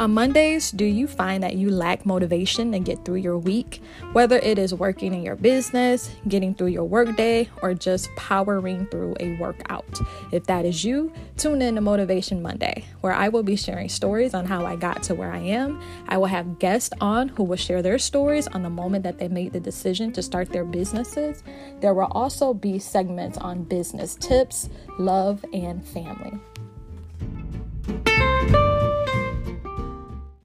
On Mondays, do you find that you lack motivation to get through your week? Whether it is working in your business, getting through your workday, or just powering through a workout. If that is you, tune in to Motivation Monday, where I will be sharing stories on how I got to where I am. I will have guests on who will share their stories on the moment that they made the decision to start their businesses. There will also be segments on business tips, love, and family.